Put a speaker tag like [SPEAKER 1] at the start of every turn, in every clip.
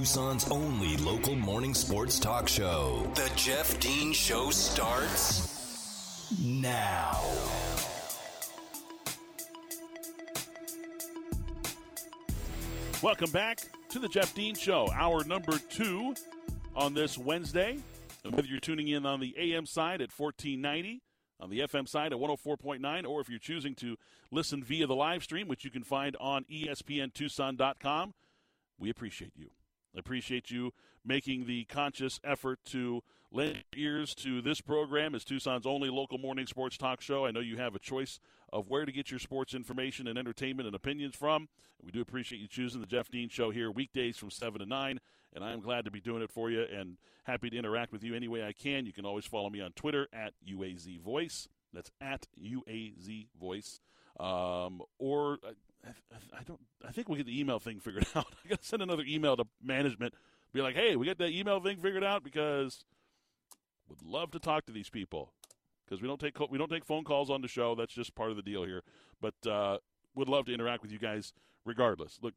[SPEAKER 1] Tucson's only local morning sports talk show. The Jeff Dean Show starts now.
[SPEAKER 2] Welcome back to the Jeff Dean Show, hour number two on this Wednesday. And whether you're tuning in on the AM side at 1490, on the FM side at 104.9, or if you're choosing to listen via the live stream, which you can find on ESPNTucson.com, we appreciate you. I appreciate you making the conscious effort to lend ears to this program as Tucson's only local morning sports talk show. I know you have a choice of where to get your sports information and entertainment and opinions from. We do appreciate you choosing the Jeff Dean Show here weekdays from 7 to 9, and I am glad to be doing it for you and happy to interact with you any way I can. You can always follow me on Twitter at UAZ Voice. That's at UAZ Voice. Um, or I, don't. I think we get the email thing figured out. I got to send another email to management, be like, "Hey, we got that email thing figured out because would love to talk to these people because we don't take we don't take phone calls on the show. That's just part of the deal here. But uh, would love to interact with you guys regardless. Look,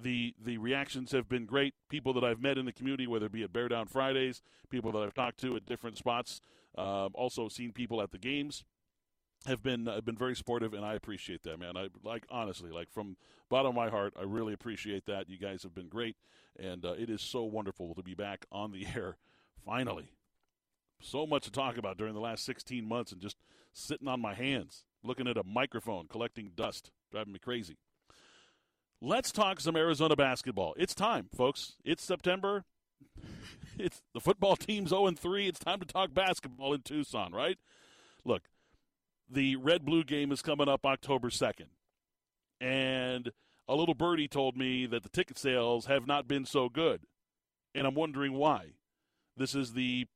[SPEAKER 2] the the reactions have been great. People that I've met in the community, whether it be at Bear Down Fridays, people that I've talked to at different spots, uh, also seen people at the games have been have been very supportive, and I appreciate that, man. I like honestly, like from bottom of my heart, I really appreciate that. You guys have been great, and uh, it is so wonderful to be back on the air finally. So much to talk about during the last 16 months, and just sitting on my hands, looking at a microphone, collecting dust, driving me crazy. Let's talk some Arizona basketball. It's time, folks. It's September. It's the football team's 0 3. It's time to talk basketball in Tucson, right? Look, the red blue game is coming up October 2nd. And a little birdie told me that the ticket sales have not been so good. And I'm wondering why. This is the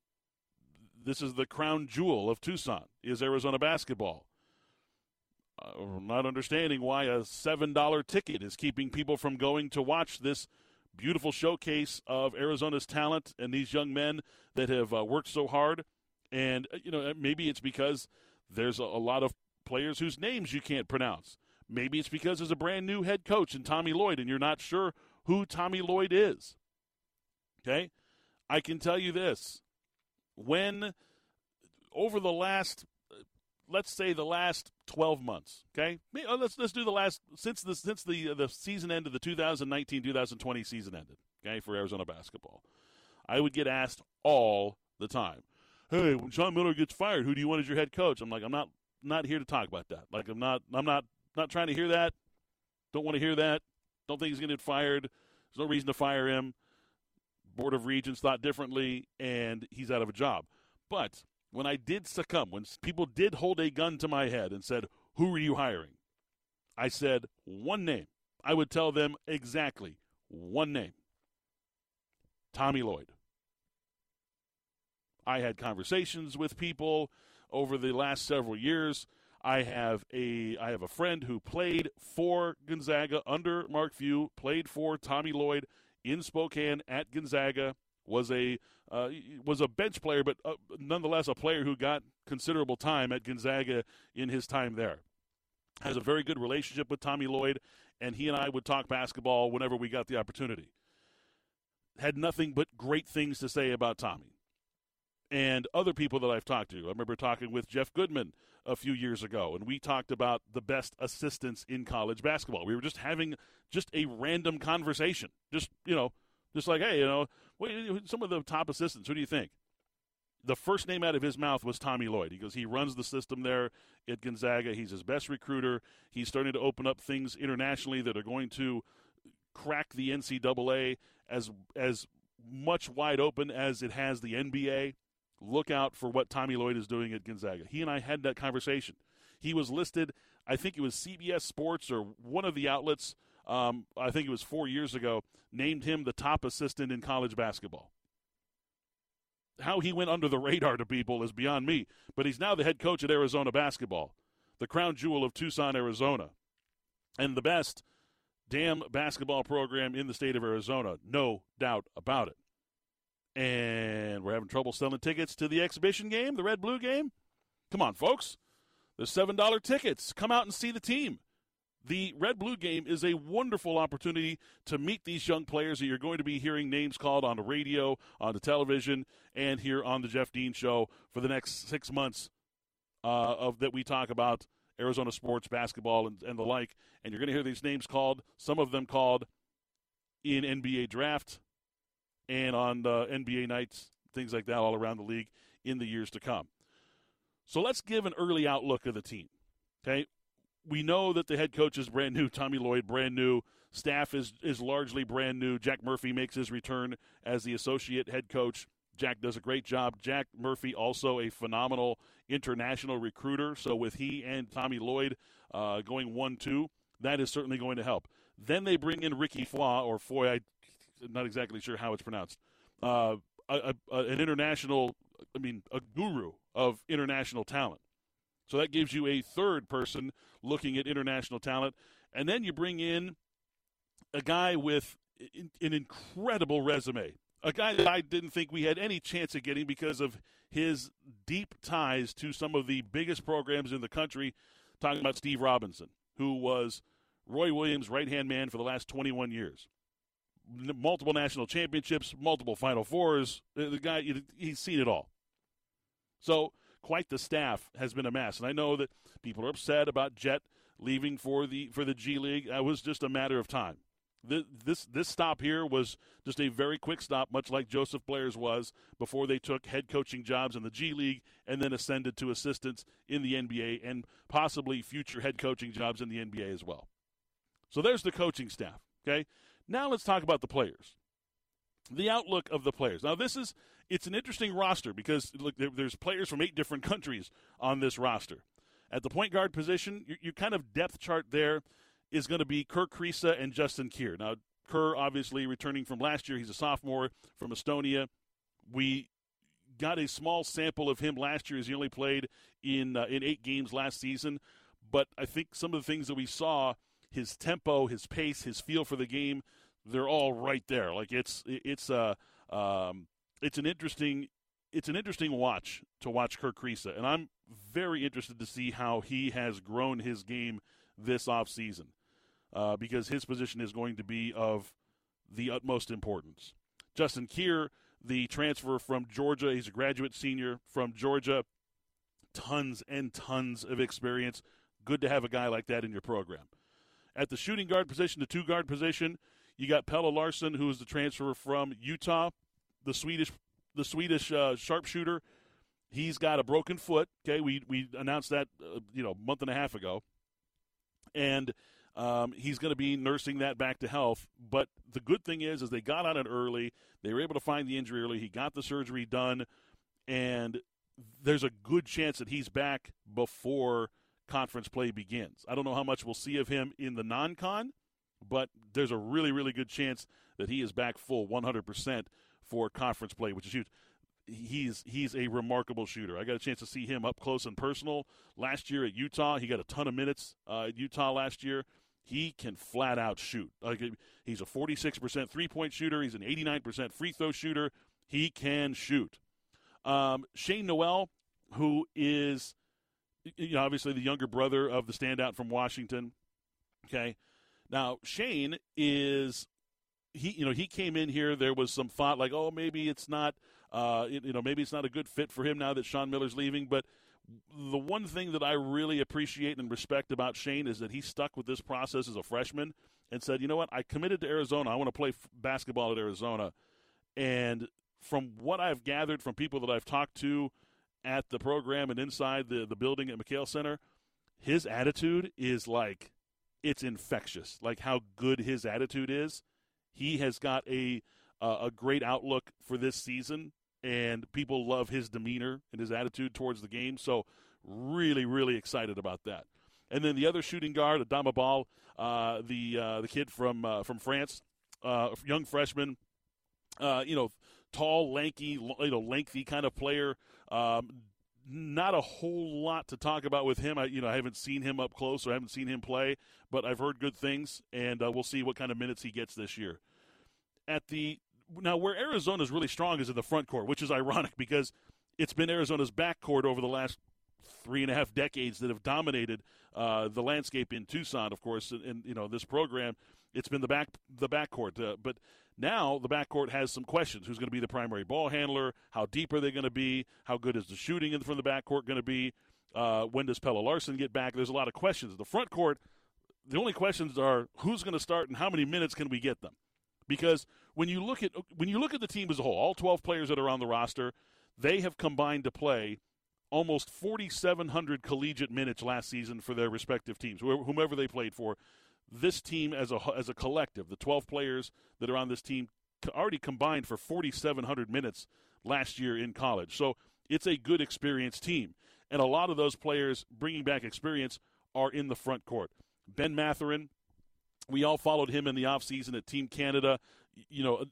[SPEAKER 2] this is the crown jewel of Tucson is Arizona basketball. Uh, I'm not understanding why a $7 ticket is keeping people from going to watch this beautiful showcase of Arizona's talent and these young men that have uh, worked so hard. And, uh, you know, maybe it's because there's a, a lot of players whose names you can't pronounce. Maybe it's because there's a brand new head coach in Tommy Lloyd and you're not sure who Tommy Lloyd is. Okay? I can tell you this. When over the last let's say the last 12 months, okay? Uh, let's let's do the last since the since the the season end of the 2019-2020 season ended, okay, for Arizona basketball. I would get asked all the time hey, when Sean Miller gets fired, who do you want as your head coach? I'm like, I'm not not here to talk about that. Like, I'm not I'm not not trying to hear that. Don't want to hear that. Don't think he's going to get fired. There's no reason to fire him. Board of Regents thought differently, and he's out of a job. But when I did succumb, when people did hold a gun to my head and said, Who are you hiring? I said one name. I would tell them exactly one name Tommy Lloyd. I had conversations with people over the last several years. I have a I have a friend who played for Gonzaga under Mark Few, played for Tommy Lloyd in Spokane at Gonzaga. Was a uh, was a bench player, but uh, nonetheless a player who got considerable time at Gonzaga in his time there. Has a very good relationship with Tommy Lloyd, and he and I would talk basketball whenever we got the opportunity. Had nothing but great things to say about Tommy and other people that I've talked to. I remember talking with Jeff Goodman a few years ago, and we talked about the best assistants in college basketball. We were just having just a random conversation, just you know, just like, hey, you know, some of the top assistants. Who do you think? The first name out of his mouth was Tommy Lloyd. He goes, he runs the system there at Gonzaga. He's his best recruiter. He's starting to open up things internationally that are going to crack the NCAA as as much wide open as it has the NBA look out for what Tommy Lloyd is doing at Gonzaga. He and I had that conversation. He was listed, I think it was CBS Sports or one of the outlets, um, I think it was four years ago, named him the top assistant in college basketball. How he went under the radar to people is beyond me, but he's now the head coach at Arizona basketball, the crown jewel of Tucson, Arizona, and the best damn basketball program in the state of Arizona, no doubt about it and we're having trouble selling tickets to the exhibition game, the red blue game. Come on, folks. There's $7 tickets. Come out and see the team. the Red Blue game is a wonderful opportunity to meet these young players that you're going to be hearing names called on the radio, on the television, and here on the Jeff Dean Show for the next six months uh, of that we talk about Arizona sports, basketball, and, and the like. And you're going to hear these names called, some of them called in NBA draft and on uh, NBA nights, things like that, all around the league in the years to come. So let's give an early outlook of the team. Okay, we know that the head coach is brand new, Tommy Lloyd, brand new. Staff is is largely brand new. Jack Murphy makes his return as the associate head coach. Jack does a great job. Jack Murphy also a phenomenal international recruiter. So with he and Tommy Lloyd uh, going one two, that is certainly going to help. Then they bring in Ricky Foy or Foy. I'm not exactly sure how it's pronounced. Uh, a, a, an international, I mean, a guru of international talent. So that gives you a third person looking at international talent. And then you bring in a guy with an incredible resume. A guy that I didn't think we had any chance of getting because of his deep ties to some of the biggest programs in the country. Talking about Steve Robinson, who was Roy Williams' right hand man for the last 21 years. Multiple national championships, multiple Final Fours. The guy, he's seen it all. So quite the staff has been amassed. And I know that people are upset about Jet leaving for the for the G League. That was just a matter of time. This, this this stop here was just a very quick stop, much like Joseph Blair's was before they took head coaching jobs in the G League and then ascended to assistants in the NBA and possibly future head coaching jobs in the NBA as well. So there's the coaching staff. Okay, now let's talk about the players the outlook of the players. Now, this is it's an interesting roster because look, there, there's players from eight different countries on this roster. At the point guard position, your, your kind of depth chart there is going to be Kerr Kriisa and Justin Kier. Now, Kerr obviously returning from last year. He's a sophomore from Estonia. We got a small sample of him last year as he only played in uh, in eight games last season. But I think some of the things that we saw, his tempo, his pace, his feel for the game, they're all right there. Like it's it's a uh, um, it's an interesting it's an interesting watch to watch Kerr Kriisa, and I'm very interested to see how he has grown his game this offseason uh, because his position is going to be of the utmost importance. Justin Kier, the transfer from Georgia, he's a graduate senior from Georgia, tons and tons of experience. Good to have a guy like that in your program. At the shooting guard position, the two guard position, you got Pelle Larsson, who is the transfer from Utah, the Swedish the Swedish uh, sharpshooter. He's got a broken foot. Okay, we we announced that uh, you know a month and a half ago, and um, he's going to be nursing that back to health. But the good thing is, is they got on it early. They were able to find the injury early. He got the surgery done, and there's a good chance that he's back before conference play begins. I don't know how much we'll see of him in the non-con, but there's a really, really good chance that he is back full 100% for conference play, which is huge. He's he's a remarkable shooter. I got a chance to see him up close and personal last year at Utah. He got a ton of minutes uh, at Utah last year. He can flat out shoot. Like he's a 46% three point shooter. He's an 89% free throw shooter. He can shoot. Um, Shane Nowell, who is you know, obviously the younger brother of the standout from Washington. Okay, now Shane is he you know he came in here. There was some thought like, oh, maybe it's not uh, you know maybe it's not a good fit for him now that Sean Miller's leaving. But the one thing that I really appreciate and respect about Shane is that he stuck with this process as a freshman and said, you know what, I committed to Arizona. I want to play f- basketball at Arizona. And from what I've gathered from people that I've talked to at the program and inside the, the building at McKale Center, his attitude is like it's infectious. Like how good his attitude is. He has got a uh, a great outlook for this season, and people love his demeanor and his attitude towards the game. So, really, really excited about that. And then the other shooting guard, Adama Bal, uh, the uh, the kid from uh, from France, uh, young freshman, uh, you know, tall, lanky, you know, lengthy kind of player. Um, not a whole lot to talk about with him. I, you know, I haven't seen him up close, or I haven't seen him play, but I've heard good things, and uh, we'll see what kind of minutes he gets this year. At the now, where Arizona is really strong is in the front court, which is ironic because it's been Arizona's back court over the last three and a half decades that have dominated uh, the landscape in Tucson, of course, and, and, you know this program. It's been the back the backcourt, uh, but now the backcourt has some questions. Who's going to be the primary ball handler? How deep are they going to be? How good is the shooting in from the backcourt going to be? Uh, when does Pelle Larsson get back? There's a lot of questions. The front court, the only questions are who's going to start and how many minutes can we get them? Because when you look at when you look at the team as a whole, all 12 players that are on the roster, they have combined to play almost 4,700 collegiate minutes last season for their respective teams, whomever they played for. This team as a as a collective, the 12 players that are on this team, already combined for 4,700 minutes last year in college. So it's a good experienced team, and a lot of those players bringing back experience are in the front court. Ben Mathurin, we all followed him in the offseason at Team Canada. You know,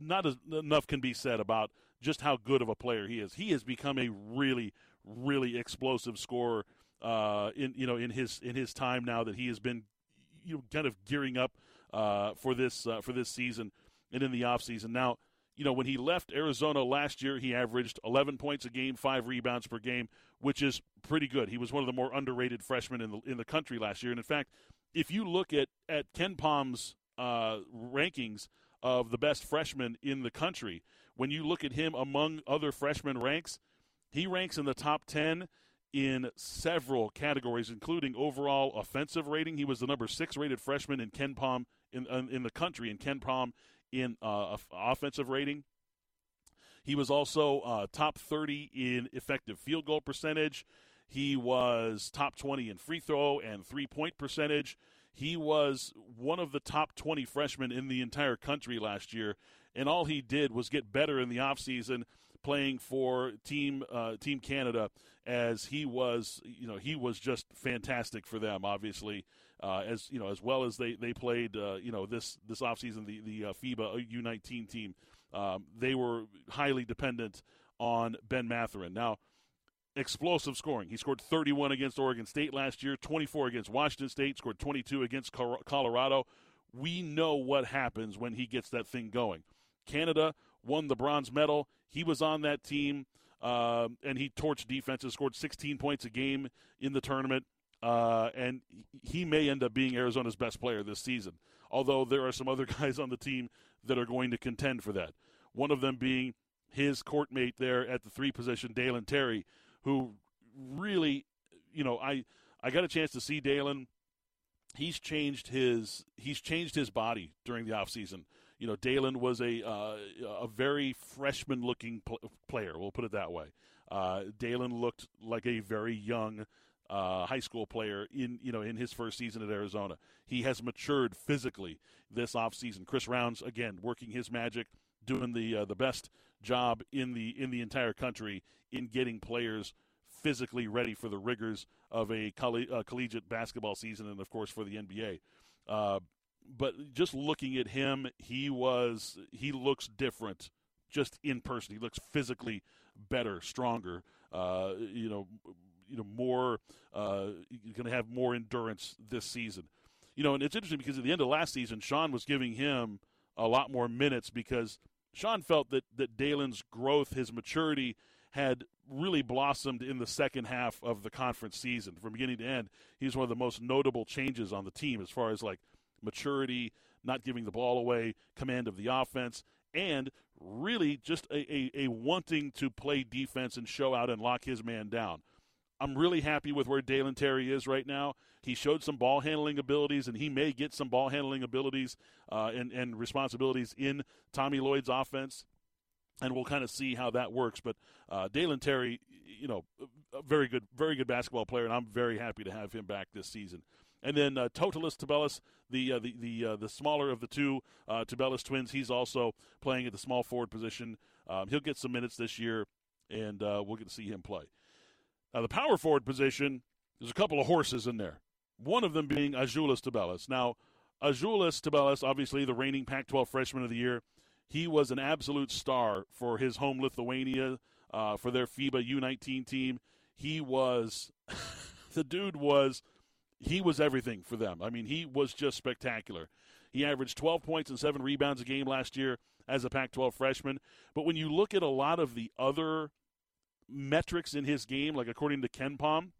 [SPEAKER 2] not as, enough can be said about just how good of a player he is. He has become a really, really explosive scorer. Uh, in you know in his in his time now that he has been you know kind of gearing up uh, for this uh, for this season and in the offseason. Now, you know when he left Arizona last year, he averaged 11 points a game, five rebounds per game, which is pretty good. He was one of the more underrated freshmen in the in the country last year. And in fact, if you look at at KenPom's uh, rankings of the best freshmen in the country, when you look at him among other freshman ranks, he ranks in the top 10 in several categories, including overall offensive rating. He was the number six rated freshman in KenPom in, in the country in KenPom in uh, offensive rating. He was also uh, top 30 in effective field goal percentage. He was top 20 in free throw and three point percentage. He was one of the top 20 freshmen in the entire country last year and all he did was get better in the offseason playing for team uh, team Canada as he was you know he was just fantastic for them obviously uh, as you know as well as they they played uh, you know this this offseason the the uh, FIBA U19 team um, they were highly dependent on Ben Mathurin. now explosive scoring he scored 31 against Oregon State last year 24 against Washington State scored 22 against Colorado we know what happens when he gets that thing going Canada won the bronze medal. He was on that team, uh, and he torched defenses, scored 16 points a game in the tournament, uh, and he may end up being Arizona's best player this season. Although there are some other guys on the team that are going to contend for that. One of them being his courtmate there at the three position, Dalen Terry, who really, you know, I I got a chance to see Dalen. He's changed his he's changed his body during the offseason you know, Dalen was a uh, a very freshman looking pl- player. We'll put it that way. Uh, Dalen looked like a very young uh, high school player in you know in his first season at Arizona. He has matured physically this offseason. Chris Rounds again working his magic, doing the uh, the best job in the in the entire country in getting players physically ready for the rigors of a coll- uh, collegiate basketball season and of course for the NBA. But just looking at him, he was he looks different just in person. He looks physically better, stronger. Uh, you know, you know more. Uh, going to have more endurance this season. You know, and it's interesting because at the end of last season, Sean was giving him a lot more minutes because Sean felt that that Dalen's growth, his maturity, had really blossomed in the second half of the conference season from beginning to end. He's one of the most notable changes on the team as far as like maturity, not giving the ball away, command of the offense, and really just a, a, a, wanting to play defense and show out and lock his man down. I'm really happy with where Dalen Terry is right now. He showed some ball handling abilities, and he may get some ball handling abilities uh, and, and responsibilities in Tommy Lloyd's offense. And we'll kind of see how that works. But uh, Dalen Terry, you know, a very good, very good basketball player, and I'm very happy to have him back this season. And then uh, Tautvilas Tubelis, the uh, the the uh, the smaller of the two uh, Tubelis twins, he's also playing at the small forward position. Um, he'll get some minutes this year, and uh, we'll get to see him play. Now, the power forward position, there's a couple of horses in there. One of them being Azuolas Tubelis. Now, Azuolas Tubelis, obviously the reigning Pac-12 Freshman of the Year, he was an absolute star for his home Lithuania, uh, for their FIBA U19 team. He was, the dude was he was everything for them. I mean, he was just spectacular. He averaged 12 points and seven rebounds a game last year as a Pac 12 freshman. But when you look at a lot of the other metrics in his game, like according to KenPom,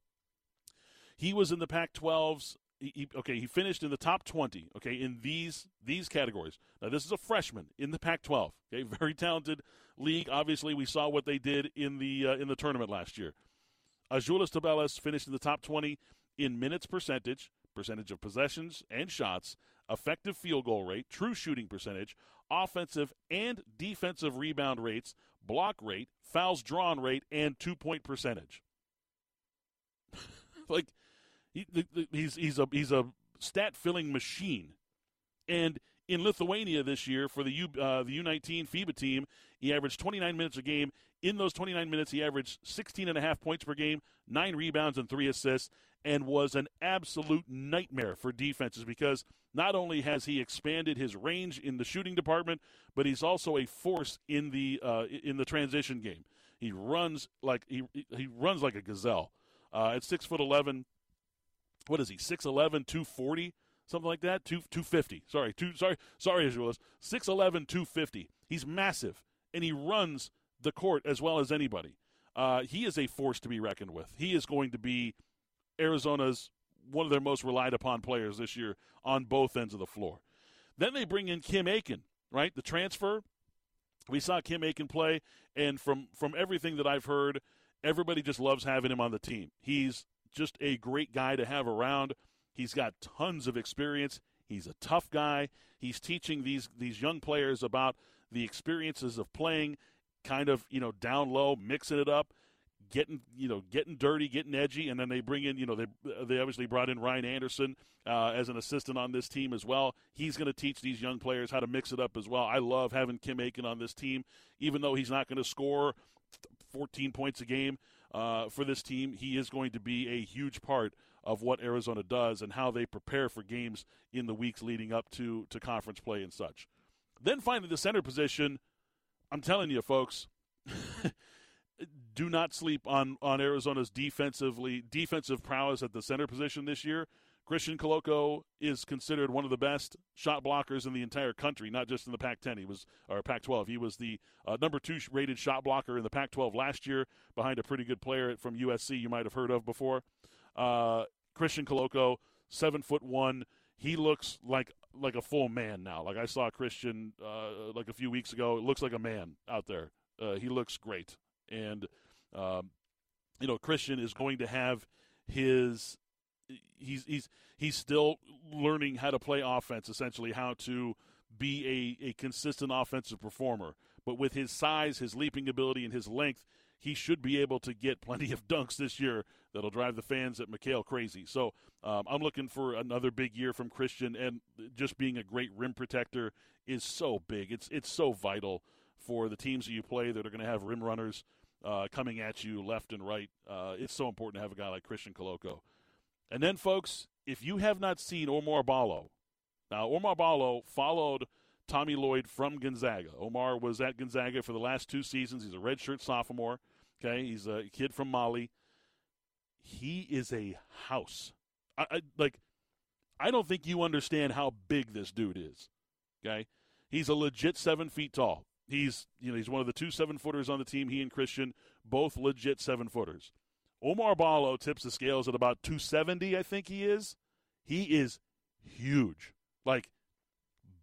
[SPEAKER 2] he was in the Pac-12's. He, he, okay, he finished in the top 20. Okay, in these these categories. Now, this is a freshman in the Pac-12. Okay, very talented league. Obviously, we saw what they did in the uh, in the tournament last year. Azuolas Tubelis finished in the top 20 in minutes percentage, percentage of possessions and shots, effective field goal rate, true shooting percentage, offensive and defensive rebound rates, block rate, fouls drawn rate, and two point percentage. like he, he's he's a he's a stat filling machine, and in Lithuania this year for the U uh, the U19 FIBA team, he averaged 29 minutes a game. In those 29 minutes, he averaged 16 and a half points per game, nine rebounds, and three assists, and was an absolute nightmare for defenses because not only has he expanded his range in the shooting department, but he's also a force in the uh, in the transition game. He runs like he he runs like a gazelle. Uh, at six foot eleven, what is he? 6'11", 240? something like that. Two two fifty. Sorry, two sorry sorry Azuolas. 6'11", 250. He's massive and he runs the court as well as anybody. Uh, he is a force to be reckoned with. He is going to be Arizona's one of their most relied upon players this year on both ends of the floor. Then they bring in Kim Aiken, right? The transfer. We saw Kim Aiken play, and from from everything that I've heard, everybody just loves having him on the team. He's just a great guy to have around. He's got tons of experience. He's a tough guy. He's teaching these these young players about the experiences of playing kind of, you know, down low, mixing it up, getting, you know, getting dirty, getting edgy, and then they bring in, you know, they they obviously brought in Ryan Anderson uh, as an assistant on this team as well. He's going to teach these young players how to mix it up as well. I love having Kim Aiken on this team, even though he's not going to score 14 points a game uh, for this team. He is going to be a huge part of what Arizona does and how they prepare for games in the weeks leading up to, to conference play and such. Then finally, the center position. I'm telling you, folks, do not sleep on, on Arizona's defensively defensive prowess at the center position this year. Christian Koloko is considered one of the best shot blockers in the entire country, not just in the Pac-10. He was or Pac-12. He was the uh, number two rated shot blocker in the Pac-12 last year, behind a pretty good player from USC you might have heard of before. Uh, Christian Koloko, seven foot one. He looks like like a full man now. Like I saw Christian uh, like a few weeks ago. It looks like a man out there. Uh, he looks great, and um, you know Christian is going to have his. He's he's he's still learning how to play offense. Essentially, how to be a, a consistent offensive performer. But with his size, his leaping ability, and his length, he should be able to get plenty of dunks this year that'll drive the fans at McKale crazy. So um, I'm looking for another big year from Christian, and just being a great rim protector is so big. It's it's so vital for the teams that you play that are going to have rim runners uh, coming at you left and right. Uh, it's so important to have a guy like Christian Koloko. And then, folks, if you have not seen Oumar Ballo, now Oumar Ballo followed Tommy Lloyd from Gonzaga. Oumar was at Gonzaga for the last two seasons. He's a redshirt sophomore. Okay, he's a kid from Mali. He is a house. I, I like. I don't think you understand how big this dude is. Okay, he's a legit seven feet tall. He's you know he's one of the two seven footers on the team. He and Christian both legit seven footers. Oumar Ballo tips the scales at about 270. I think he is. He is huge, like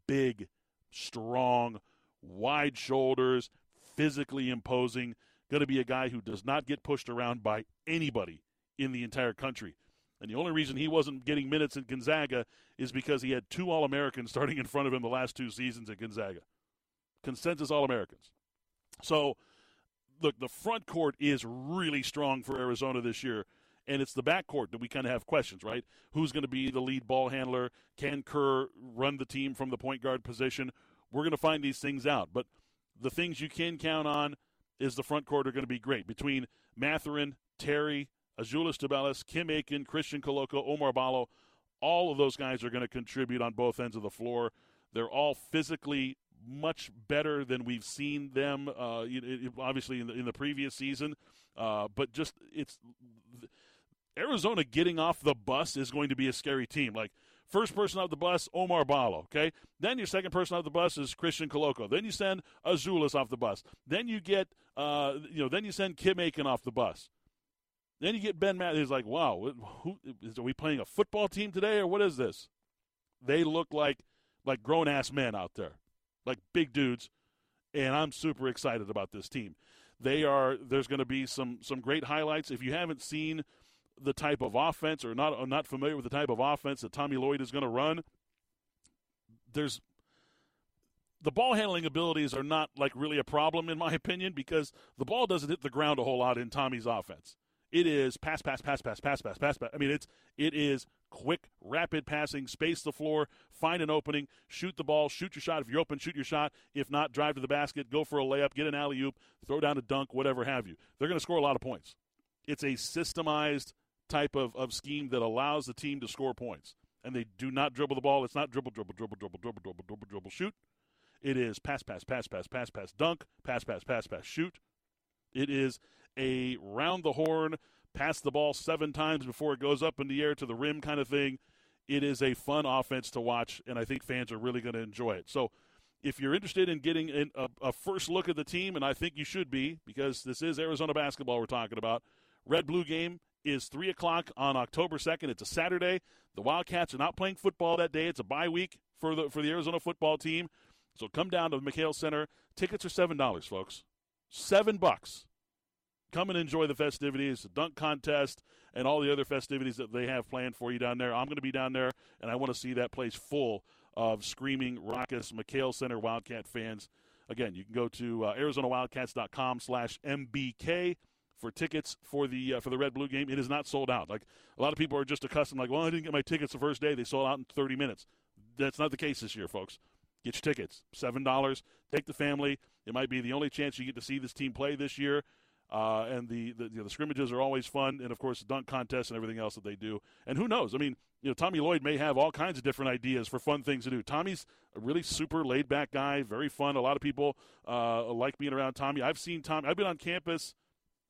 [SPEAKER 2] big, strong, wide shoulders, physically imposing going to be a guy who does not get pushed around by anybody in the entire country. And the only reason he wasn't getting minutes at Gonzaga is because he had two All Americans starting in front of him the last two seasons at Gonzaga. Consensus All Americans. So, look, the front court is really strong for Arizona this year. And it's the back court that we kind of have questions, right? Who's going to be the lead ball handler? Can Kerr run the team from the point guard position? We're going to find these things out. But the things you can count on is the front court are going to be great between Mathurin, Terry, Azuolas Tubelis, Kim Aiken, Christian Koloko, Oumar Ballo. All of those guys are going to contribute on both ends of the floor. They're all physically much better than we've seen them, uh, obviously in the, in the previous season. Uh, but just it's Arizona getting off the bus is going to be a scary team. Like First person off the bus, Oumar Ballo. Okay. Then your second person off the bus is Christian Koloko. Then you send Azuolas off the bus. Then you get, uh, you know, then you send Kim Aiken off the bus. Then you get Ben Matt. He's like, wow, who, is, are we playing a football team today or what is this? They look like like grown ass men out there, like big dudes, and I'm super excited about this team. They are. There's going to be some some great highlights. If you haven't seen the type of offense or not not familiar with the type of offense that Tommy Lloyd is going to run, there's the ball handling abilities are not like really a problem in my opinion because the ball doesn't hit the ground a whole lot in Tommy's offense. It is pass, pass, pass, pass, pass, pass, pass, pass. I mean, it's it is quick, rapid passing, space the floor, find an opening, shoot the ball, shoot your shot. If you're open, shoot your shot. If not, drive to the basket, go for a layup, get an alley oop, throw down a dunk, whatever have you. They're going to score a lot of points. It's a systemized type of, of scheme that allows the team to score points. And they do not dribble the ball. It's not dribble, dribble, dribble, dribble, dribble, dribble, dribble, dribble, shoot. It is pass, pass, pass, pass, pass, pass, dunk, pass, pass, pass, pass, shoot. It is a round the horn, pass the ball seven times before it goes up in the air to the rim kind of thing. It is a fun offense to watch, and I think fans are really going to enjoy it. So, if you're interested in getting a, a, first look at the team, and I think you should be because this is Arizona basketball we're talking about, Red Blue game is 3 o'clock on October 2nd. It's a Saturday. The Wildcats are not playing football that day. It's a bye week for the, for the Arizona football team. So come down to the McKale Center. Tickets are $7, folks. Seven bucks. Come and enjoy the festivities, the dunk contest, and all the other festivities that they have planned for you down there. I'm going to be down there, and I want to see that place full of screaming, raucous McKale Center Wildcat fans. Again, you can go to uh, ArizonaWildcats.com slash MBK for tickets for the uh, for the Red Blue game. It is not sold out. Like a lot of people are just accustomed, like, well, I didn't get my tickets the first day. They sold out in 30 minutes. That's not the case this year, folks. Get your tickets. Seven dollars. Take the family. It might be the only chance you get to see this team play this year. Uh, and the the, you know, the scrimmages are always fun, and of course the dunk contests and everything else that they do. And who knows? I mean, you know, Tommy Lloyd may have all kinds of different ideas for fun things to do. Tommy's a really super laid back guy, very fun. A lot of people uh, like being around Tommy. I've seen Tommy. I've been on campus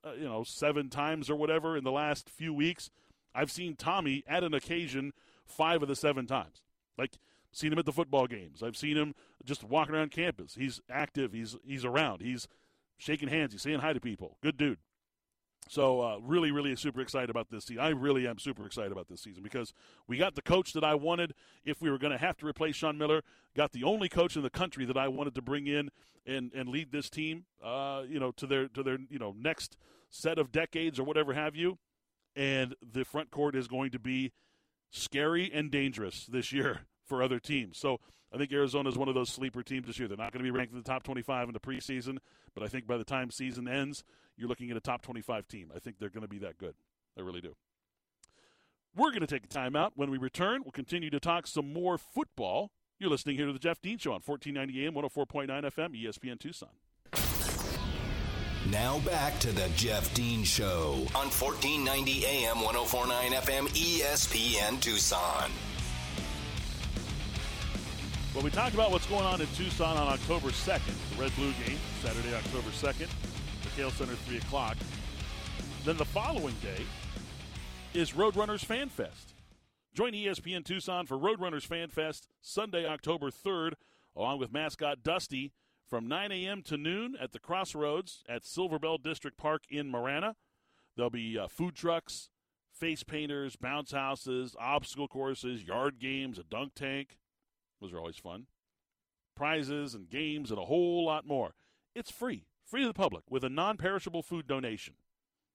[SPEAKER 2] uh, you know, seven times or whatever in the last few weeks. I've seen Tommy at an occasion five of the seven times. Like seen him at the football games. I've seen him just walking around campus. He's active. He's he's around. He's shaking hands. He's saying hi to people. Good dude. So uh, really, really super excited about this season. I really am super excited about this season because we got the coach that I wanted. If we were going to have to replace Sean Miller, got the only coach in the country that I wanted to bring in and, and lead this team, uh, you know, to their to their you know next set of decades or whatever have you. And the front court is going to be scary and dangerous this year for other teams. So I think Arizona is one of those sleeper teams this year. They're not going to be ranked in the top 25 in the preseason, but I think by the time season ends, you're looking at a top 25 team. I think they're going to be that good. I really do. We're going to take a timeout. When we return, we'll continue to talk some more football. You're listening here to the Jeff Dean Show on 1490 AM, 104.9 FM, ESPN Tucson.
[SPEAKER 1] Now back to the Jeff Dean Show on 1490 AM, 104.9 FM, ESPN Tucson.
[SPEAKER 2] Well, we talked about what's going on in Tucson on October 2nd, the Red Blue game, Saturday, October 2nd. the Kale Center, 3 o'clock. Then the following day is Roadrunners Fan Fest. Join ESPN Tucson for Roadrunners Fan Fest Sunday, October 3rd, along with mascot Dusty from 9 a.m. to noon at the Crossroads at Silverbell District Park in Marana. There'll be uh, food trucks, face painters, bounce houses, obstacle courses, yard games, a dunk tank. Those are always fun. Prizes and games and a whole lot more. It's free free to the public with a non perishable food donation.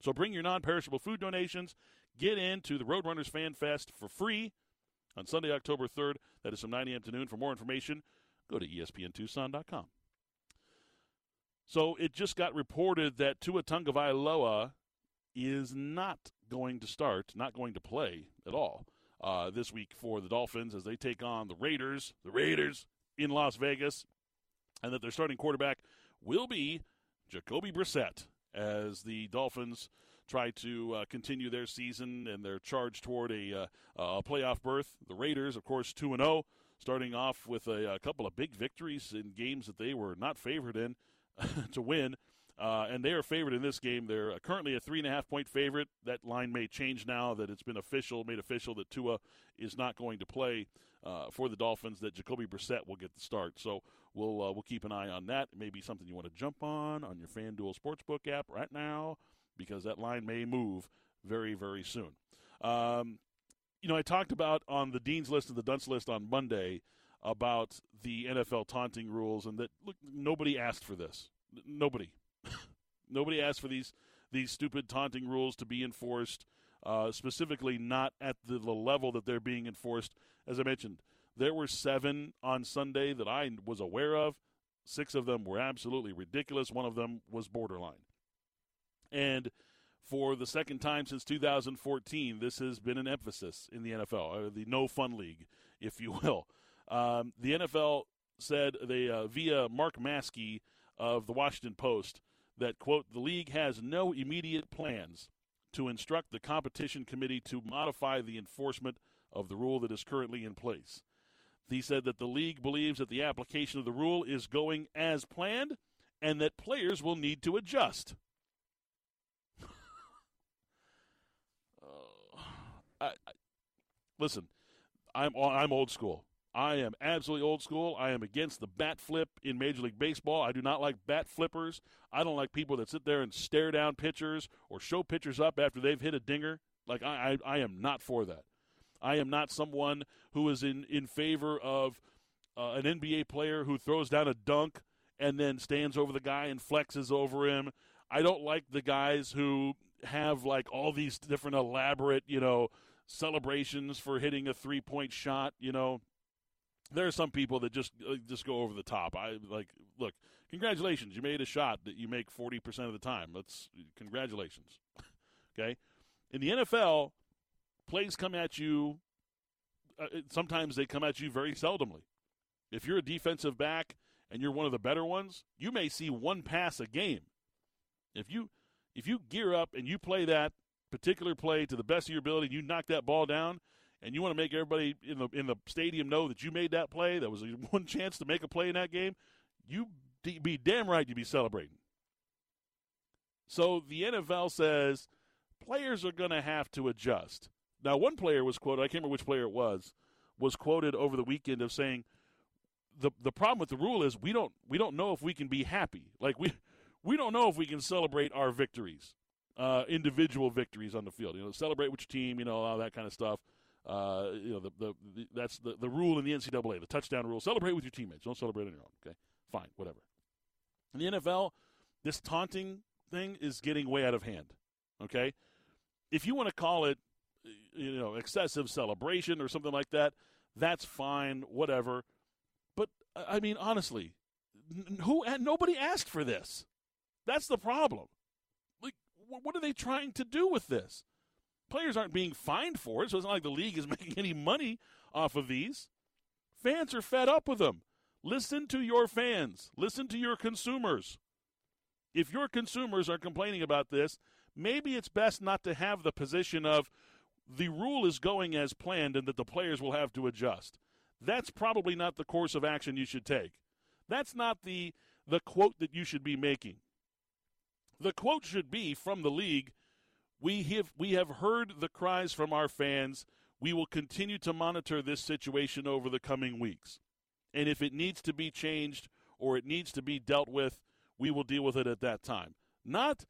[SPEAKER 2] So bring your non perishable food donations. Get into the Roadrunners Fan Fest for free on Sunday, October 3rd. That is from 9 a.m. to noon. For more information, go to espntucson.com. So it just got reported that Tua Tagovailoa is not going to start, not going to play at all uh, this week for the Dolphins as they take on the Raiders, the Raiders in Las Vegas, and that their starting quarterback will be Jacoby Brissett as the Dolphins try to uh, continue their season and their charge toward a, uh, a playoff berth. The Raiders, of course, 2 and 0, starting off with a, a, couple of big victories in games that they were not favored in to win. Uh, and they are favored in this game. They're uh, currently a three and a half point favorite. That line may change now that it's been official, made official that Tua is not going to play uh, for the Dolphins. That Jacoby Brissett will get the start. So we'll uh, we'll keep an eye on that. It may be something you want to jump on on your FanDuel Sportsbook app right now because that line may move very very soon. Um, you know, I talked about on the Dean's list and the Dunce list on Monday about the NFL taunting rules and that look nobody asked for this. Nobody. Nobody asked for these these stupid taunting rules to be enforced, uh, specifically not at the, the level that they're being enforced. As I mentioned, there were seven on Sunday that I was aware of. Six of them were absolutely ridiculous. One of them was borderline. And for the second time since 2014, this has been an emphasis in the NFL, uh, the no fun league, if you will. Um, the NFL said they uh, via Mark Maske of the Washington Post that, quote, the league has no immediate plans to instruct the competition committee to modify the enforcement of the rule that is currently in place. He said that the league believes that the application of the rule is going as planned and that players will need to adjust. uh, I, I, listen, I'm I'm old school. I am absolutely old school. I am against the bat flip in Major League Baseball. I do not like bat flippers. I don't like people that sit there and stare down pitchers or show pitchers up after they've hit a dinger. Like I, I, I am not for that. I am not someone who is in, in favor of uh, an NBA player who throws down a dunk and then stands over the guy and flexes over him. I don't like the guys who have like all these different elaborate, you know, celebrations for hitting a three point shot. You know, there are some people that just uh, just go over the top. I like look, congratulations, you made a shot that you make 40% of the time. Let's congratulations. okay? In the NFL, plays come at you uh, sometimes they come at you very seldomly. If you're a defensive back and you're one of the better ones, you may see one pass a game. If you if you gear up and you play that particular play to the best of your ability, you knock that ball down, and you want to make everybody in the in the stadium know that you made that play, that was one chance to make a play in that game, you be damn right you'd be celebrating. So the NFL says players are going to have to adjust. Now, one player was quoted, I can't remember which player it was, was quoted over the weekend of saying the the problem with the rule is we don't we don't know if we can be happy. Like we we don't know if we can celebrate our victories, uh, individual victories on the field. You know, celebrate with your team, you know, all that kind of stuff. Uh, you know, the, the, the, that's the, the rule in the NCAA, the touchdown rule. Celebrate with your teammates. Don't celebrate on your own. Okay, fine, whatever. In the NFL, this taunting thing is getting way out of hand. Okay, if you want to call it, you know, excessive celebration or something like that, that's fine. Whatever. But I mean, honestly, who nobody asked for this. That's the problem. Like, what are they trying to do with this? Players aren't being fined for it, so it's not like the league is making any money off of these. Fans are fed up with them. Listen to your fans, listen to your consumers. If your consumers are complaining about this, maybe it's best not to have the position of the rule is going as planned and that the players will have to adjust. That's probably not the course of action you should take. That's not the the quote that you should be making. The quote should be from the league we have we have heard the cries from our fans. We will continue to monitor this situation over the coming weeks. And if it needs to be changed or it needs to be dealt with, we will deal with it at that time. Not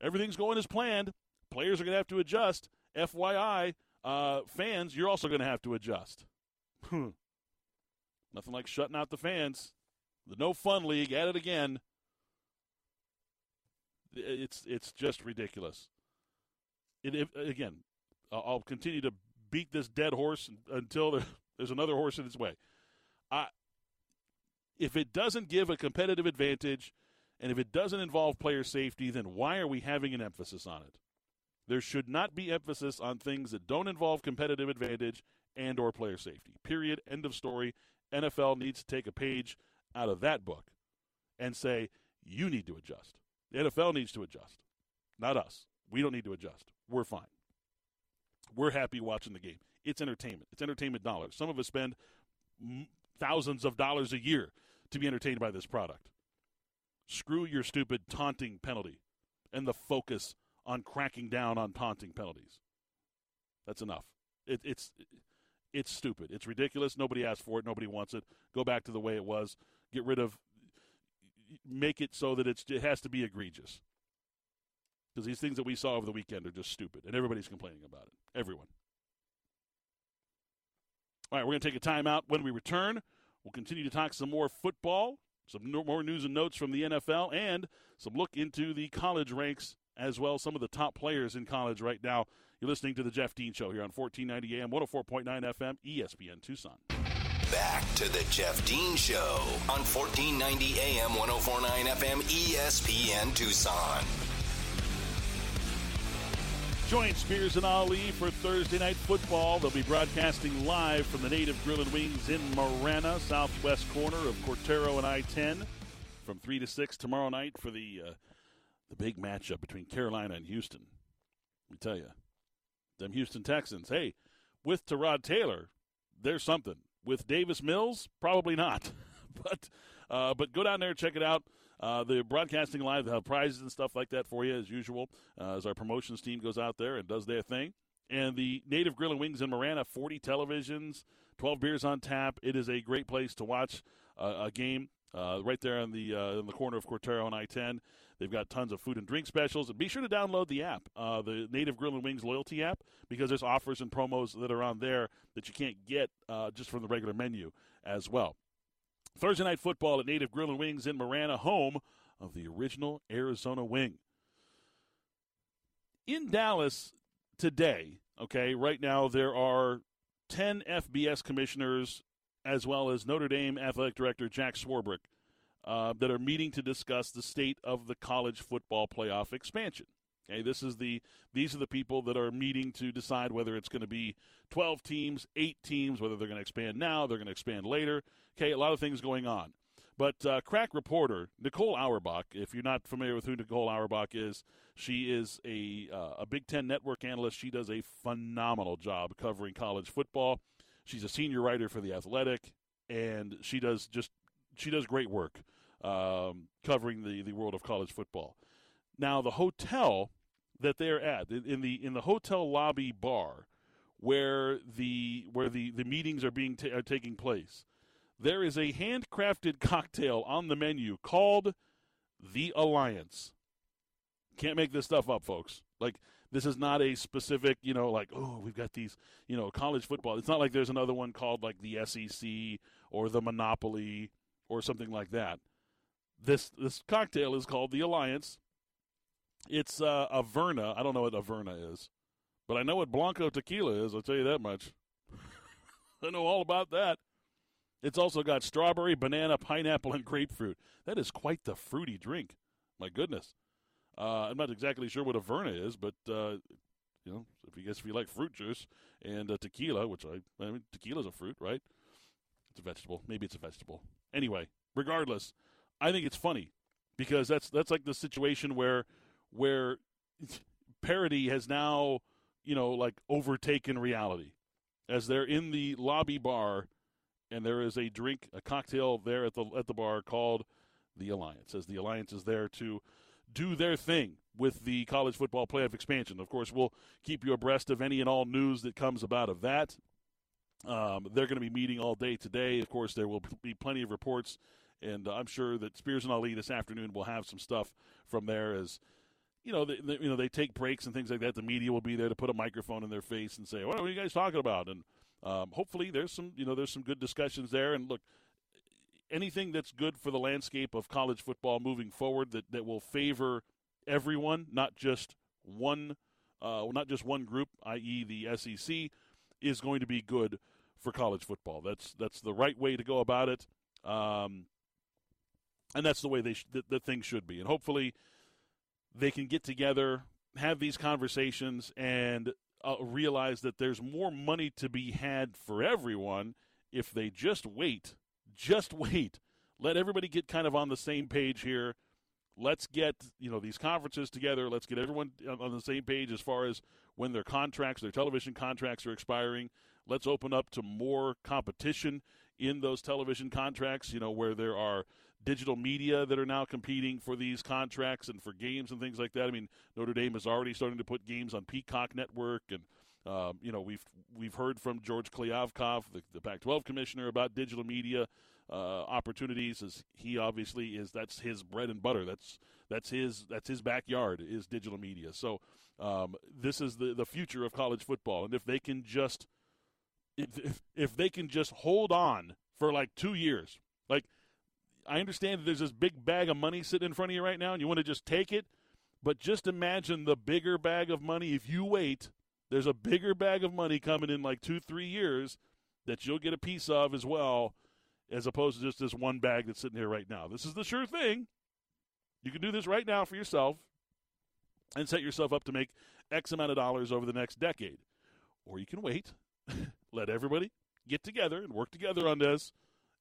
[SPEAKER 2] everything's going as planned. Players are going to have to adjust. FYI, uh, fans, you're also going to have to adjust. Nothing like shutting out the fans. The no fun league at it again. It's it's just ridiculous it, again, I'll continue to beat this dead horse until there's another horse in its way. I, if it doesn't give a competitive advantage, and if it doesn't involve player safety, then why are we having an emphasis on it? There should not be emphasis on things that don't involve competitive advantage and or player safety. Period. End of story. NFL needs to take a page out of that book and say, you need to adjust. The NFL needs to adjust, not us. We don't need to adjust we're fine. We're happy watching the game. It's entertainment. It's entertainment dollars. Some of us spend thousands of dollars a year to be entertained by this product. Screw your stupid taunting penalty and the focus on cracking down on taunting penalties. That's enough. It, it's it's stupid. It's ridiculous. Nobody asked for it. Nobody wants it. Go back to the way it was. Get rid of. Make it so that it's, it has to be egregious. Because these things that we saw over the weekend are just stupid, and everybody's complaining about it. Everyone. All right, we're going to take a timeout. When we return, we'll continue to talk some more football, some more news and notes from the NFL, and some look into the college ranks as well. Some of the top players in college right now. You're listening to the Jeff Dean Show here on 1490 AM, 104.9 FM, ESPN Tucson.
[SPEAKER 1] Back to the Jeff Dean Show on 1490 AM, 1049 FM, ESPN Tucson.
[SPEAKER 2] Join Spears and Ali for Thursday Night Football. They'll be broadcasting live from the Native Grill and Wings in Marana, southwest corner of Cortaro and I-10, from three to six tomorrow night for the uh, the big matchup between Carolina and Houston. Let me tell you, them Houston Texans. Hey, with Tyrod Taylor, there's something. With Davis Mills, probably not. but uh, but go down there check it out. Uh, the broadcasting live, they have prizes and stuff like that for you as usual. Uh, as our promotions team goes out there and does their thing. And the Native Grill and Wings in Marana, 40 televisions, 12 beers on tap. It is a great place to watch uh, a game uh, right there in the uh, in the corner of Cortaro and I-10. They've got tons of food and drink specials. And Be sure to download the app, uh, the Native Grill and Wings loyalty app, because there's offers and promos that are on there that you can't get uh, just from the regular menu as well. Thursday night football at Native Grill and Wings in Marana, home of the original Arizona Wing. In Dallas today, okay, right now there are 10 FBS commissioners as well as Notre Dame athletic director Jack Swarbrick uh, that are meeting to discuss the state of the college football playoff expansion. Okay, this is the these are the people that are meeting to decide whether it's going to be 12 teams, 8 teams, whether they're going to expand now, they're going to expand later. Okay, a lot of things going on. But uh, crack reporter Nicole Auerbach, if you're not familiar with who Nicole Auerbach is, she is a uh, a Big Ten network analyst. She does a phenomenal job covering college football. She's a senior writer for the Athletic, and she does just she does great work um, covering the, the world of college football. Now, the hotel that they're at in the in the hotel lobby bar where the where the, the meetings are being are taking place, there is a handcrafted cocktail on the menu called the Alliance. Can't make this stuff up, folks. Like this is not a specific, you know, like oh, we've got these, you know, college football. It's not like there's another one called like the SEC or the Monopoly or something like that. This this cocktail is called the Alliance. It's uh, Averna. I don't know what Averna is, but I know what Blanco tequila is. I'll tell you that much. I know all about that. It's also got strawberry, banana, pineapple, and grapefruit. That is quite the fruity drink. My goodness. Uh, I'm not exactly sure what Averna is, but uh, you know, if you guess if you like fruit juice and uh, tequila, which I, I mean, tequila's a fruit, right? It's a vegetable. Maybe it's a vegetable. Anyway, regardless, I think it's funny because that's that's like the situation where where parody has now you know like overtaken reality. As they're in the lobby bar and there is a drink a cocktail there at the at the bar called the alliance as the alliance is there to do their thing with the college football playoff expansion. Of course we'll keep you abreast of any and all news that comes about of that. Um, they're going to be meeting all day today. Of course there will be plenty of reports and I'm sure that Spears and Ali this afternoon will have some stuff from there as you know, they, they, you know, they take breaks and things like that. The media will be there to put a microphone in their face and say, "What are you guys talking about?" And um, hopefully, there's some, you know, there's some good discussions there. And look, anything that's good for the landscape of college football moving forward that that will favor everyone, not just one, uh, not just one group, i.e., the SEC, is going to be good for college football. That's that's the right way to go about it. Um, and that's the way they sh- the, thing should be. And hopefully, they can get together, have these conversations, and uh, realize that there's more money to be had for everyone if they just wait. Just wait. Let everybody get kind of on the same page here. Let's get you know these conferences together. Let's get everyone on the same page as far as when their contracts, their television contracts are expiring. Let's open up to more competition in those television contracts. You know where there are digital media that are now competing for these contracts and for games and things like that. I mean, Notre Dame is already starting to put games on Peacock Network, and um, you know we've we've heard from George Kliavkoff, the, the Pac-12 commissioner, about digital media uh, opportunities. As he obviously is, that's his bread and butter. That's that's his that's his backyard is digital media. So um, this is the the future of college football, and if they can just if, if they can just hold on for like two years, like I understand that there's this big bag of money sitting in front of you right now, and you want to just take it. But just imagine the bigger bag of money. If you wait, there's a bigger bag of money coming in like two, three years that you'll get a piece of as well, as opposed to just this one bag that's sitting here right now. This is the sure thing. You can do this right now for yourself and set yourself up to make X amount of dollars over the next decade. Or you can wait, let everybody get together and work together on this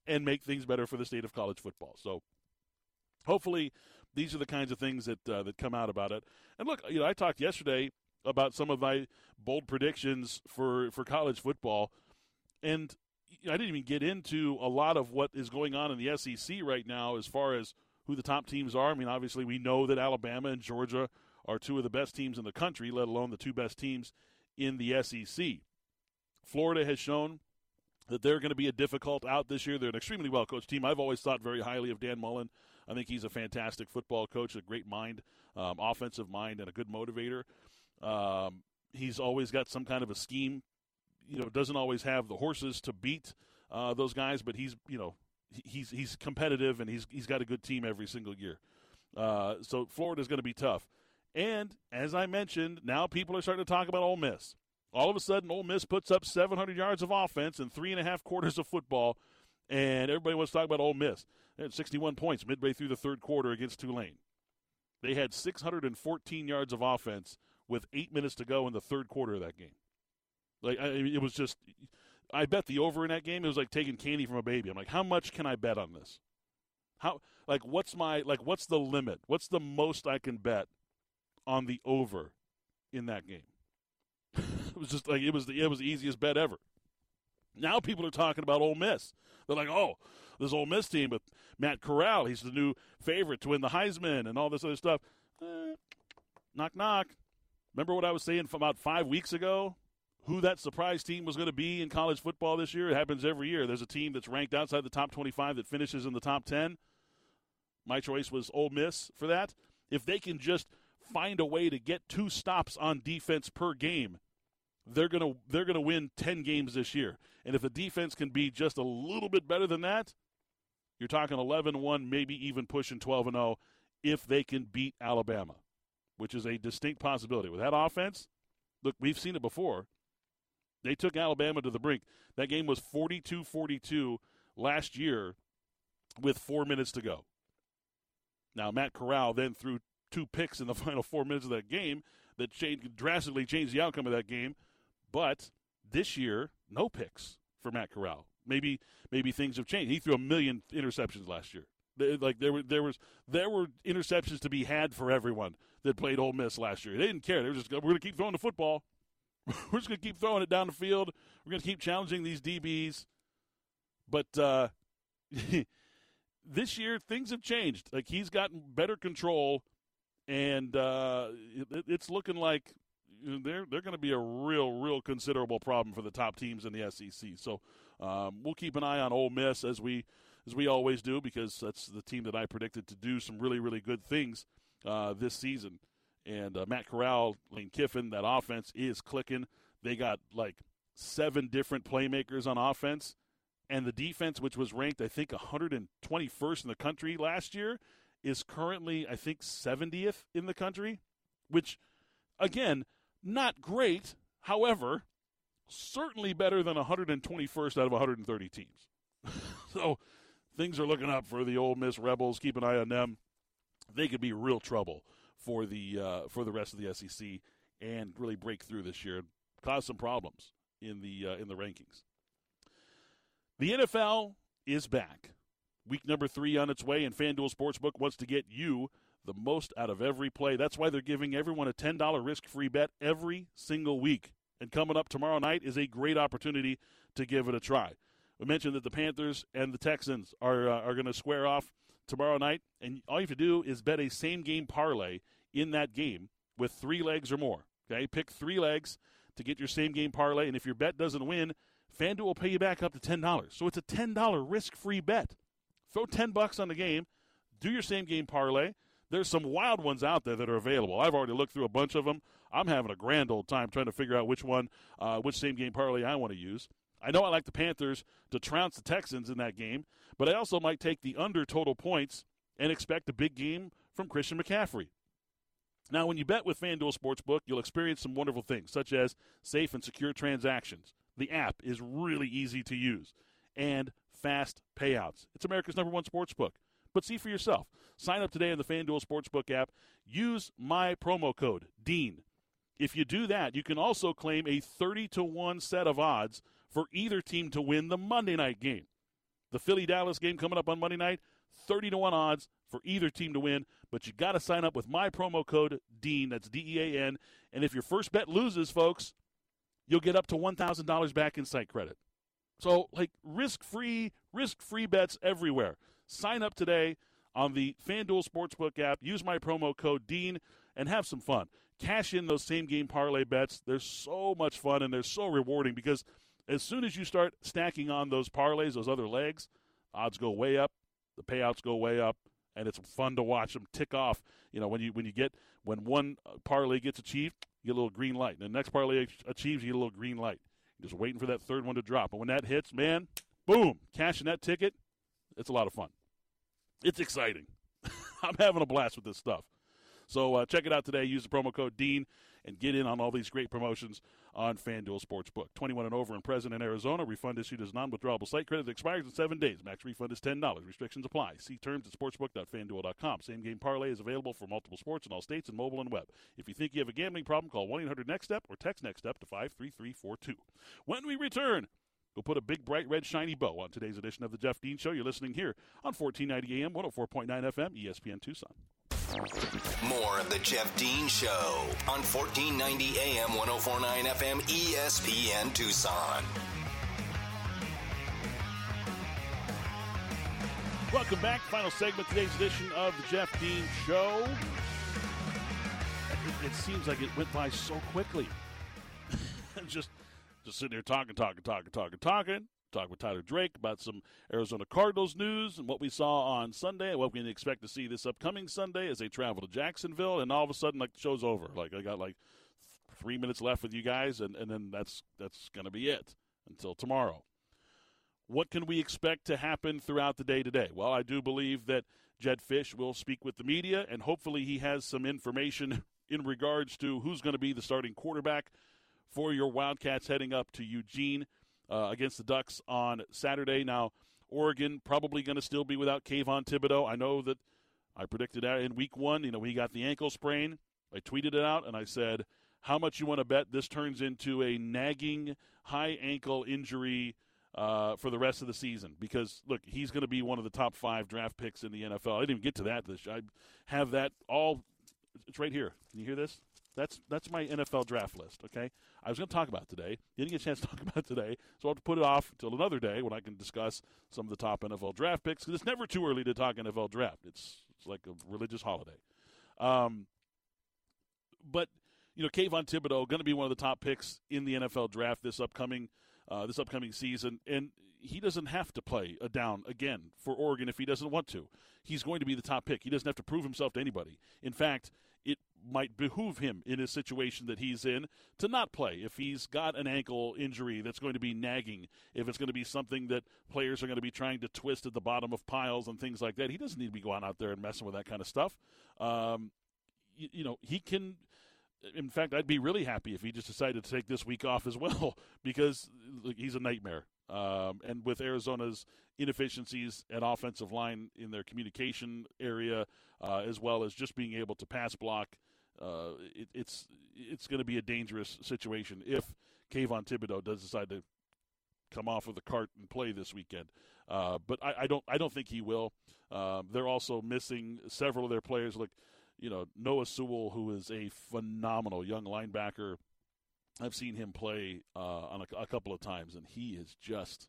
[SPEAKER 2] and make things better for the state of college football. So hopefully these are the kinds of things that uh, that come out about it. And look, you know, I talked yesterday about some of my bold predictions for for college football and I didn't even get into a lot of what is going on in the SEC right now as far as who the top teams are. I mean, obviously we know that Alabama and Georgia are two of the best teams in the country, let alone the two best teams in the SEC. Florida has shown that they're going to be a difficult out this year. They're an extremely well coached team. I've always thought very highly of Dan Mullen. I think he's a fantastic football coach, a great mind, um, offensive mind, and a good motivator. Um, he's always got some kind of a scheme. You know, doesn't always have the horses to beat uh, those guys, but he's you know he's he's competitive and he's he's got a good team every single year. Uh, so Florida's going to be tough. And as I mentioned, now people are starting to talk about Ole Miss. All of a sudden, Ole Miss puts up 700 yards of offense and three and a half quarters of football, and everybody wants to talk about Ole Miss. They had 61 points midway through the third quarter against Tulane. They had 614 yards of offense with eight minutes to go in the third quarter of that game. Like I, it was just, I bet the over in that game. It was like taking candy from a baby. I'm like, how much can I bet on this? How like what's my like what's the limit? What's the most I can bet on the over in that game? It was just like it was the it was the easiest bet ever. Now people are talking about Ole Miss. They're like, oh, this Ole Miss team with Matt Corral, he's the new favorite to win the Heisman and all this other stuff. Eh, knock knock. Remember what I was saying from about five weeks ago? Who that surprise team was going to be in college football this year? It happens every year. There's a team that's ranked outside the top 25 that finishes in the top 10. My choice was Ole Miss for that. If they can just find a way to get two stops on defense per game they're gonna they're gonna win ten games this year. And if the defense can be just a little bit better than that, you're talking 11-1, maybe even pushing 12 and 0 if they can beat Alabama, which is a distinct possibility. With that offense, look, we've seen it before. They took Alabama to the brink. That game was 42-42 last year with 4 minutes to go. Now, Matt Corral then threw two picks in the final 4 minutes of that game that changed, drastically changed the outcome of that game but this year, no picks for Matt Corral. Maybe maybe things have changed. He threw a million interceptions last year. Like there were there was there were interceptions to be had for everyone that played Ole Miss last year. They didn't care. They were just we're going to keep throwing the football. we're just going to keep throwing it down the field. We're going to keep challenging these DBs. But uh, this year things have changed. Like he's gotten better control, and uh, it, it's looking like they're they're going to be a real, real considerable problem for the top teams in the SEC. So um, we'll keep an eye on Ole Miss as we as we always do because that's the team that I predicted to do some really, really good things uh, this season. And uh, Matt Corral, Lane Kiffin, that offense is clicking. They got like seven different playmakers on offense, and the defense, which was ranked I think 121st in the country last year, is currently I think 70th in the country, which again not great, however, certainly better than 121st out of 130 teams. so things are looking up for the Ole Miss Rebels. Keep an eye on them. They could be real trouble for the uh, for the rest of the SEC and really break through this year and cause some problems in the uh, in the rankings. The NFL is back. Week number three on its way, and FanDuel Sportsbook wants to get you the most out of every play. That's why they're giving everyone a $10 risk free bet every single week. And coming up tomorrow night is a great opportunity to give it a try. We mentioned that the Panthers and the Texans are, uh, are going to square off tomorrow night, and all you have to do is bet a same game parlay in that game with three legs or more. Okay, pick three legs to get your same game parlay, and if your bet doesn't win, FanDuel will pay you back up to ten dollars. So it's a ten dollar risk free bet. Throw ten bucks on the game, do your same game parlay. There's some wild ones out there that are available. I've already looked through a bunch of them. I'm having a grand old time trying to figure out which one, uh, which same game parlay I want to use. I know I like the Panthers to trounce the Texans in that game, but I also might take the under total points and expect a big game from Christian McCaffrey. Now, when you bet with FanDuel Sportsbook, you'll experience some wonderful things, such as safe and secure transactions. The app is really easy to use, and fast payouts. It's America's number one sportsbook. But see for yourself. Sign up today in the FanDuel Sportsbook app. Use my promo code, DEAN. If you do that, you can also claim a 30 to 1 set of odds for either team to win the Monday night game. The Philly Dallas game coming up on Monday night, 30 to 1 odds for either team to win, but you got to sign up with my promo code DEAN, that's D E A N, and if your first bet loses, folks, you'll get up to $1,000 back in site credit. So, like risk-free, risk-free bets everywhere. Sign up today on the FanDuel Sportsbook app. Use my promo code DEAN and have some fun. Cash in those same game parlay bets. They're so much fun and they're so rewarding because – as soon as you start stacking on those parlays, those other legs, odds go way up, the payouts go way up, and it's fun to watch them tick off. You know, when you when you get when one uh, parlay gets achieved, you get a little green light, and the next parlay achieves, you get a little green light. You're just waiting for that third one to drop, and when that hits, man, boom, cashing that ticket. It's a lot of fun. It's exciting. I'm having a blast with this stuff. So uh, check it out today. Use the promo code Dean and get in on all these great promotions on FanDuel Sportsbook. 21 and over and present in Arizona. Refund issued as non-withdrawable site credit expires in seven days. Max refund is $10. Restrictions apply. See terms at sportsbook.fanduel.com. Same game parlay is available for multiple sports in all states and mobile and web. If you think you have a gambling problem, call 1-800-NEXT-STEP or text NEXT STEP to 53342. When we return, We'll put a big, bright, red, shiny bow on today's edition of the Jeff Dean Show. You're listening here on 1490 AM, 104.9 FM, ESPN Tucson.
[SPEAKER 1] More of the Jeff Dean Show on 1490 AM 1049 FM ESPN Tucson.
[SPEAKER 2] Welcome back. Final segment today's edition of the Jeff Dean Show. It, it seems like it went by so quickly. just just sitting here talking, talking, talking, talking, talking talk with Tyler Drake about some Arizona Cardinals news and what we saw on Sunday and what we can expect to see this upcoming Sunday as they travel to Jacksonville. And all of a sudden, like the show's over. Like I got like three minutes left with you guys, and, and then that's that's to be it until tomorrow. What can we expect to happen throughout the day today? Well, I do believe that Jedd Fisch will speak with the media, and hopefully he has some information in regards to who's going to be the starting quarterback for your Wildcats heading up to Eugene uh, against the Ducks on Saturday. Now, Oregon probably going to still be without Kayvon Thibodeaux. I know that I predicted that in week one. You know, he got the ankle sprain. I tweeted it out and I said, how much you want to bet this turns into a nagging high ankle injury uh, for the rest of the season? Because, look, he's going to be one of the top five draft picks in the NFL. I didn't even get to that. I have that all. It's right here. Can you hear this? That's that's my NFL draft list. Okay, I was going to talk about today. Didn't get a chance to talk about today, so I'll have to put it off until another day when I can discuss some of the top NFL draft picks. Because it's never too early to talk NFL draft. It's it's like a religious holiday. Um, but you know, Kayvon Thibodeaux going to be one of the top picks in the NFL draft this upcoming uh, this upcoming season, and he doesn't have to play a down again for Oregon if he doesn't want to. He's going to be the top pick. He doesn't have to prove himself to anybody. In fact, it might behoove him in a situation that he's in to not play if he's got an ankle injury that's going to be nagging, if it's going to be something that players are going to be trying to twist at the bottom of piles and things like that. He doesn't need to be going out there and messing with that kind of stuff. Um, you, you know, he can. In fact, I'd be really happy if he just decided to take this week off as well because he's a nightmare. Um, and with Arizona's inefficiencies at offensive line in their communication area, uh, as well as just being able to pass block, uh, it, it's it's going to be a dangerous situation if Kayvon Thibodeaux does decide to come off of the cart and play this weekend. Uh, but I, I, don't I don't think he will. Um, they're also missing several of their players, like you know Noah Sewell, who is a phenomenal young linebacker. I've seen him play uh, on a, a, couple of times, and he is just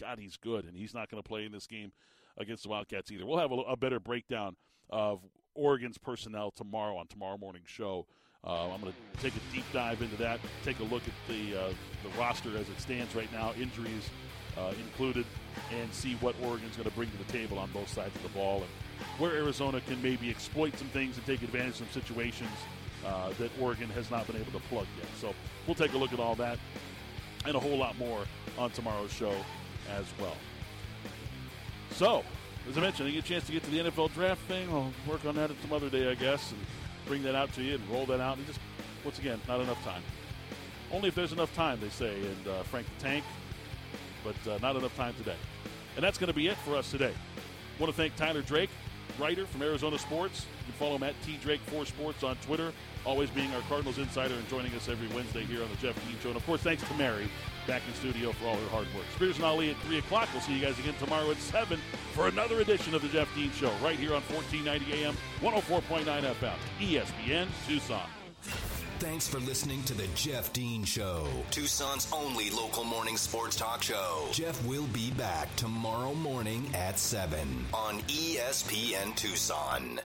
[SPEAKER 2] God. He's good, and he's not going to play in this game against the Wildcats either. We'll have a, a better breakdown of Oregon's personnel tomorrow on tomorrow morning show. Uh, I'm going to take a deep dive into that, take a look at the uh, the roster as it stands right now, injuries uh, included, and see what Oregon's going to bring to the table on both sides of the ball, and where Arizona can maybe exploit some things and take advantage of some situations uh, that Oregon has not been able to plug yet. So we'll take a look at all that and a whole lot more on tomorrow's show as well. So, as I mentioned, I get a chance to get to the NFL draft thing. I'll work on that at some other day, I guess, and bring that out to you and roll that out. And just, once again, not enough time. Only if there's enough time, they say, and uh, Frank the Tank, but uh, not enough time today. And that's going to be it for us today. I want to thank Tyler Drake, writer from Arizona Sports. You can follow him at tdrake4sports on Twitter, always being our Cardinals insider and joining us every Wednesday here on the Jeff Dean Show. And of course, thanks to Mary back in studio for all her hard work. Spears and Ali at 3 o'clock. We'll see you guys again tomorrow at 7 for another edition of the Jeff Dean Show right here on 1490 AM, 104.9 FM, ESPN Tucson.
[SPEAKER 1] Thanks for listening to the Jeff Dean Show, Tucson's only local morning sports talk show. Jeff will be back tomorrow morning at 7 on ESPN Tucson.